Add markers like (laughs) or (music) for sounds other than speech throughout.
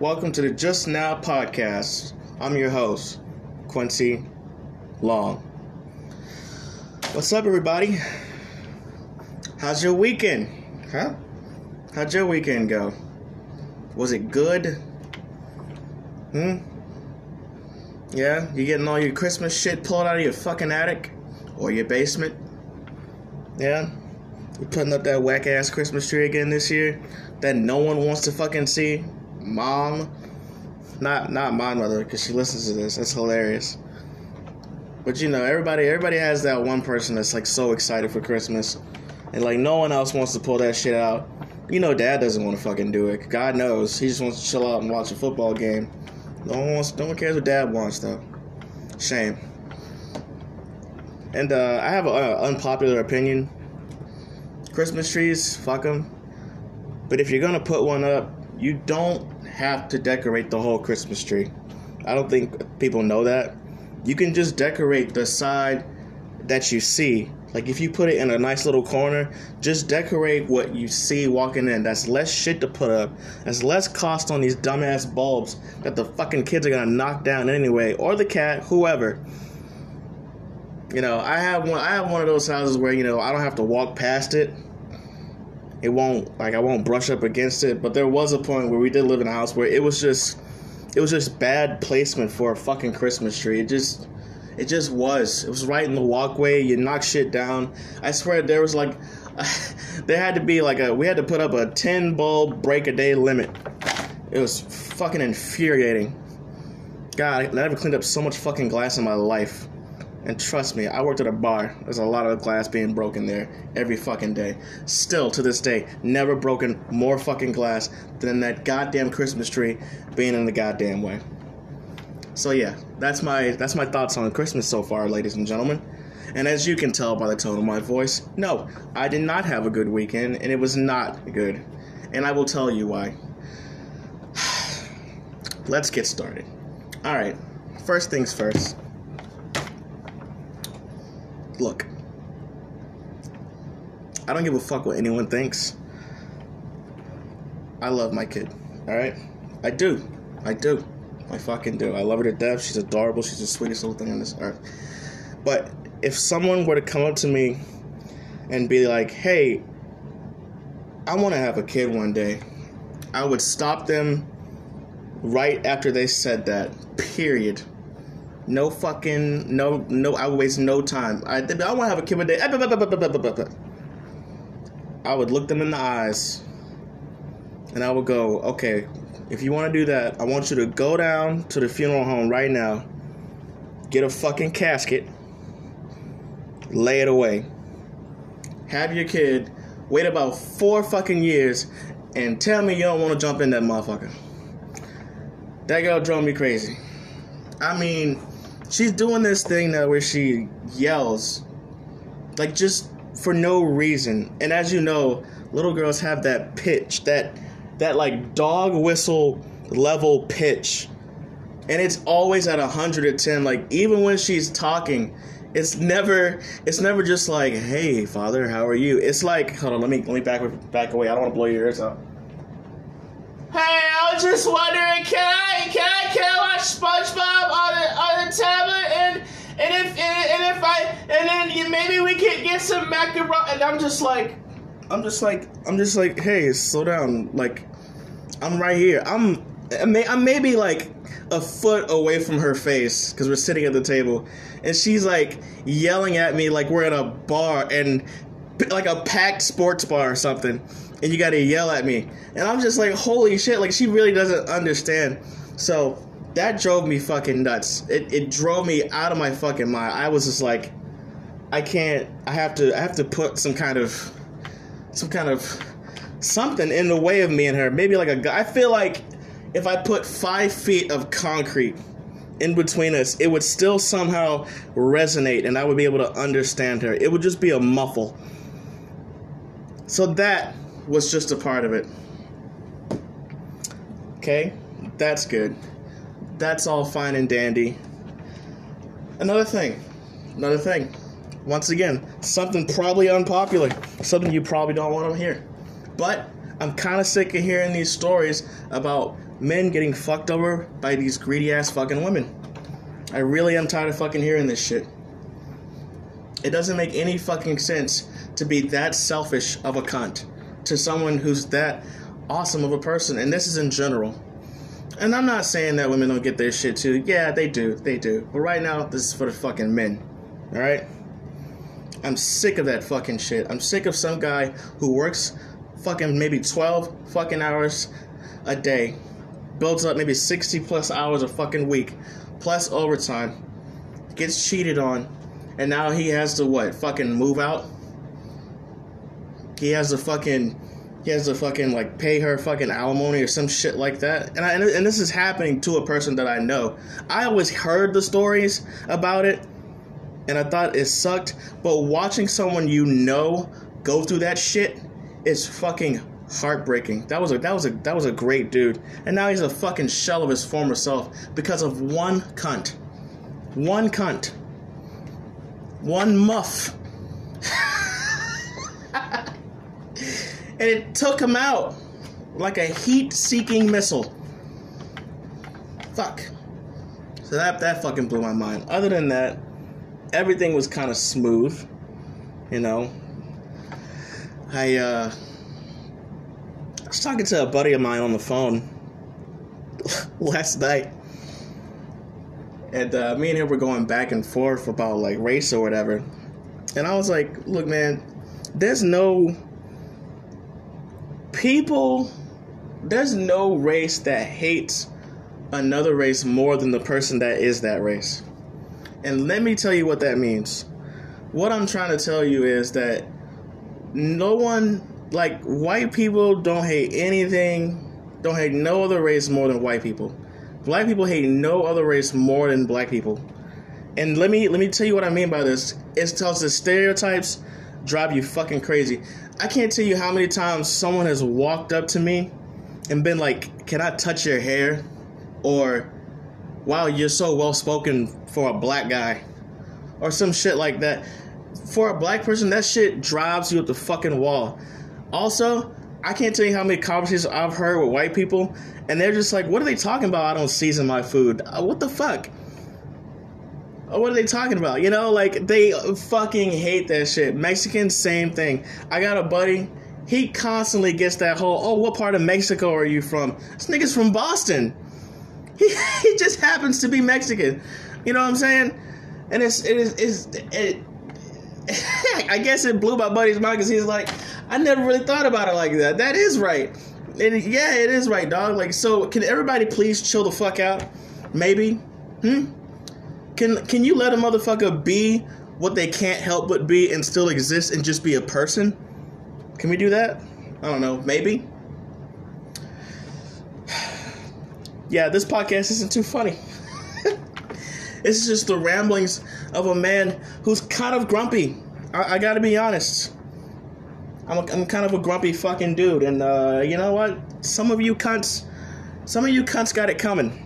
Welcome to the Just Now podcast. I'm your host, Quincy Long. What's up, everybody? How's your weekend? Huh? How'd your weekend go? Was it good? Hmm? Yeah? You getting all your Christmas shit pulled out of your fucking attic? Or your basement? Yeah? You putting up that whack ass Christmas tree again this year that no one wants to fucking see? Mom? Not not my mother, because she listens to this. That's hilarious. But you know, everybody everybody has that one person that's like so excited for Christmas. And like no one else wants to pull that shit out. You know dad doesn't want to fucking do it. God knows. He just wants to chill out and watch a football game. No one wants no one cares what dad wants though. Shame. And uh, I have an unpopular opinion. Christmas trees, fuck them. But if you're gonna put one up, you don't have to decorate the whole Christmas tree. I don't think people know that. You can just decorate the side that you see. Like if you put it in a nice little corner, just decorate what you see walking in. That's less shit to put up. That's less cost on these dumbass bulbs that the fucking kids are gonna knock down anyway, or the cat, whoever. You know, I have one. I have one of those houses where you know I don't have to walk past it. It won't like I won't brush up against it. But there was a point where we did live in a house where it was just, it was just bad placement for a fucking Christmas tree. It just, it just was. It was right in the walkway. You knock shit down. I swear there was like, (laughs) there had to be like a. We had to put up a ten bulb break a day limit. It was fucking infuriating. God, I never cleaned up so much fucking glass in my life. And trust me, I worked at a bar. There's a lot of glass being broken there every fucking day. Still to this day, never broken more fucking glass than that goddamn Christmas tree being in the goddamn way. So yeah, that's my that's my thoughts on Christmas so far, ladies and gentlemen. And as you can tell by the tone of my voice, no, I did not have a good weekend, and it was not good. And I will tell you why. (sighs) Let's get started. All right, first things first. Look, I don't give a fuck what anyone thinks. I love my kid, alright? I do. I do. I fucking do. I love her to death. She's adorable. She's the sweetest little thing on this earth. But if someone were to come up to me and be like, hey, I want to have a kid one day, I would stop them right after they said that. Period. No fucking no no. I would waste no time. I I want to have a kid one eh, day. I would look them in the eyes, and I would go, okay, if you want to do that, I want you to go down to the funeral home right now, get a fucking casket, lay it away, have your kid wait about four fucking years, and tell me you don't want to jump in that motherfucker. That girl drove me crazy. I mean, she's doing this thing now where she yells, like just for no reason. And as you know, little girls have that pitch, that that like dog whistle level pitch, and it's always at 110. Like even when she's talking, it's never it's never just like, "Hey, father, how are you?" It's like, hold on, let me let me back back away. I don't want to blow your ears out. Hey, I was just wondering, can I can I can I watch SpongeBob on the get some macaroni and I'm just like I'm just like I'm just like hey slow down like I'm right here I'm I'm maybe like a foot away from her face because we're sitting at the table and she's like yelling at me like we're at a bar and like a packed sports bar or something and you gotta yell at me. And I'm just like, holy shit, like she really doesn't understand. So that drove me fucking nuts. It, it drove me out of my fucking mind. I was just like, I can't. I have to. I have to put some kind of, some kind of, something in the way of me and her. Maybe like a. I feel like if I put five feet of concrete in between us, it would still somehow resonate, and I would be able to understand her. It would just be a muffle. So that was just a part of it. Okay, that's good. That's all fine and dandy. Another thing, another thing. Once again, something probably unpopular, something you probably don't want to hear. But I'm kind of sick of hearing these stories about men getting fucked over by these greedy ass fucking women. I really am tired of fucking hearing this shit. It doesn't make any fucking sense to be that selfish of a cunt to someone who's that awesome of a person. And this is in general. And I'm not saying that women don't get their shit too. Yeah, they do. They do. But right now, this is for the fucking men. Alright? I'm sick of that fucking shit. I'm sick of some guy who works fucking maybe 12 fucking hours a day, builds up maybe 60 plus hours a fucking week, plus overtime, gets cheated on, and now he has to what? Fucking move out? He has to fucking he has to fucking like pay her fucking alimony or some shit like that. And I, and this is happening to a person that I know. I always heard the stories about it and I thought it sucked, but watching someone you know go through that shit is fucking heartbreaking. That was a that was a that was a great dude. And now he's a fucking shell of his former self because of one cunt. One cunt. One muff. (laughs) and it took him out like a heat-seeking missile. Fuck. So that that fucking blew my mind. Other than that, everything was kind of smooth. You know, I uh, I was talking to a buddy of mine on the phone (laughs) last night, and uh, me and him were going back and forth about like race or whatever. And I was like, "Look, man, there's no people. There's no race that hates another race more than the person that is that race." And let me tell you what that means. What I'm trying to tell you is that no one, like, white people don't hate anything, don't hate no other race more than white people. Black people hate no other race more than black people. And let me let me tell you what I mean by this. It tells the stereotypes drive you fucking crazy. I can't tell you how many times someone has walked up to me and been like, "Can I touch your hair?" or wow, you're so well spoken for a black guy, or some shit like that. For a black person, that shit drives you up the fucking wall. Also, I can't tell you how many conversations I've heard with white people, and they're just like, "What are they talking about? I don't season my food. Uh, what the fuck? Uh, what are they talking about? You know, like they fucking hate that shit. Mexicans, same thing. I got a buddy. He constantly gets that whole, "Oh, what part of Mexico are you from?" This nigga's from Boston. (laughs) He, he just happens to be Mexican. You know what I'm saying? And it's it is is it. (laughs) I guess it blew my buddy's mind because he's like, I never really thought about it like that. That is right. And yeah, it is right, dog. Like, so can everybody please chill the fuck out? Maybe. Hmm. Can Can you let a motherfucker be what they can't help but be and still exist and just be a person? Can we do that? I don't know. Maybe. Yeah, this podcast isn't too funny. (laughs) it's just the ramblings of a man who's kind of grumpy. I, I gotta be honest. I'm, a, I'm kind of a grumpy fucking dude, and uh, you know what? Some of you cunts, some of you cunts got it coming.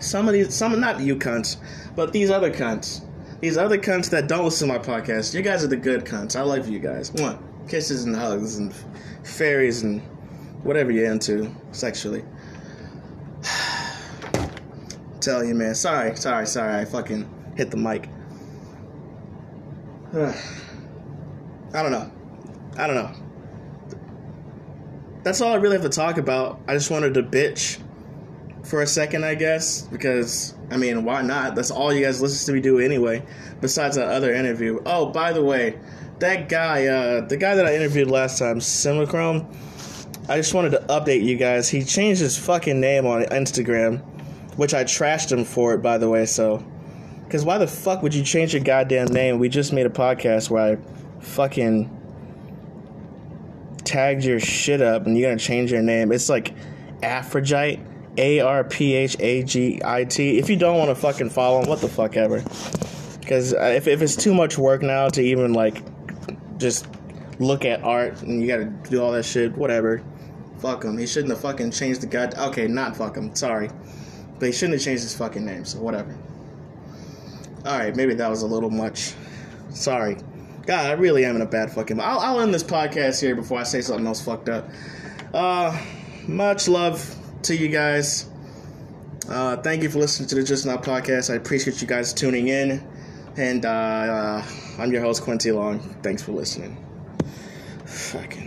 Some of these, some not you cunts, but these other cunts, these other cunts that don't listen to my podcast. You guys are the good cunts. I love you guys. One kisses and hugs and fairies and whatever you're into sexually. Tell you, man. Sorry, sorry, sorry. I fucking hit the mic. (sighs) I don't know. I don't know. That's all I really have to talk about. I just wanted to bitch for a second, I guess, because I mean, why not? That's all you guys listen to me do anyway. Besides that other interview. Oh, by the way, that guy, uh, the guy that I interviewed last time, Simichrome. I just wanted to update you guys. He changed his fucking name on Instagram, which I trashed him for it, by the way. So, because why the fuck would you change your goddamn name? We just made a podcast where I fucking tagged your shit up, and you're gonna change your name. It's like Arphagite, A R P H A G I T. If you don't want to fucking follow him, what the fuck ever. Because uh, if if it's too much work now to even like just look at art and you gotta do all that shit, whatever. Fuck him. He shouldn't have fucking changed the god. Okay, not fuck him. Sorry, he shouldn't have changed his fucking name. So whatever. All right, maybe that was a little much. Sorry. God, I really am in a bad fucking. I'll, I'll end this podcast here before I say something else fucked up. Uh, much love to you guys. Uh, thank you for listening to the Just Now podcast. I appreciate you guys tuning in. And uh, uh, I'm your host, Quincy Long. Thanks for listening. Fucking.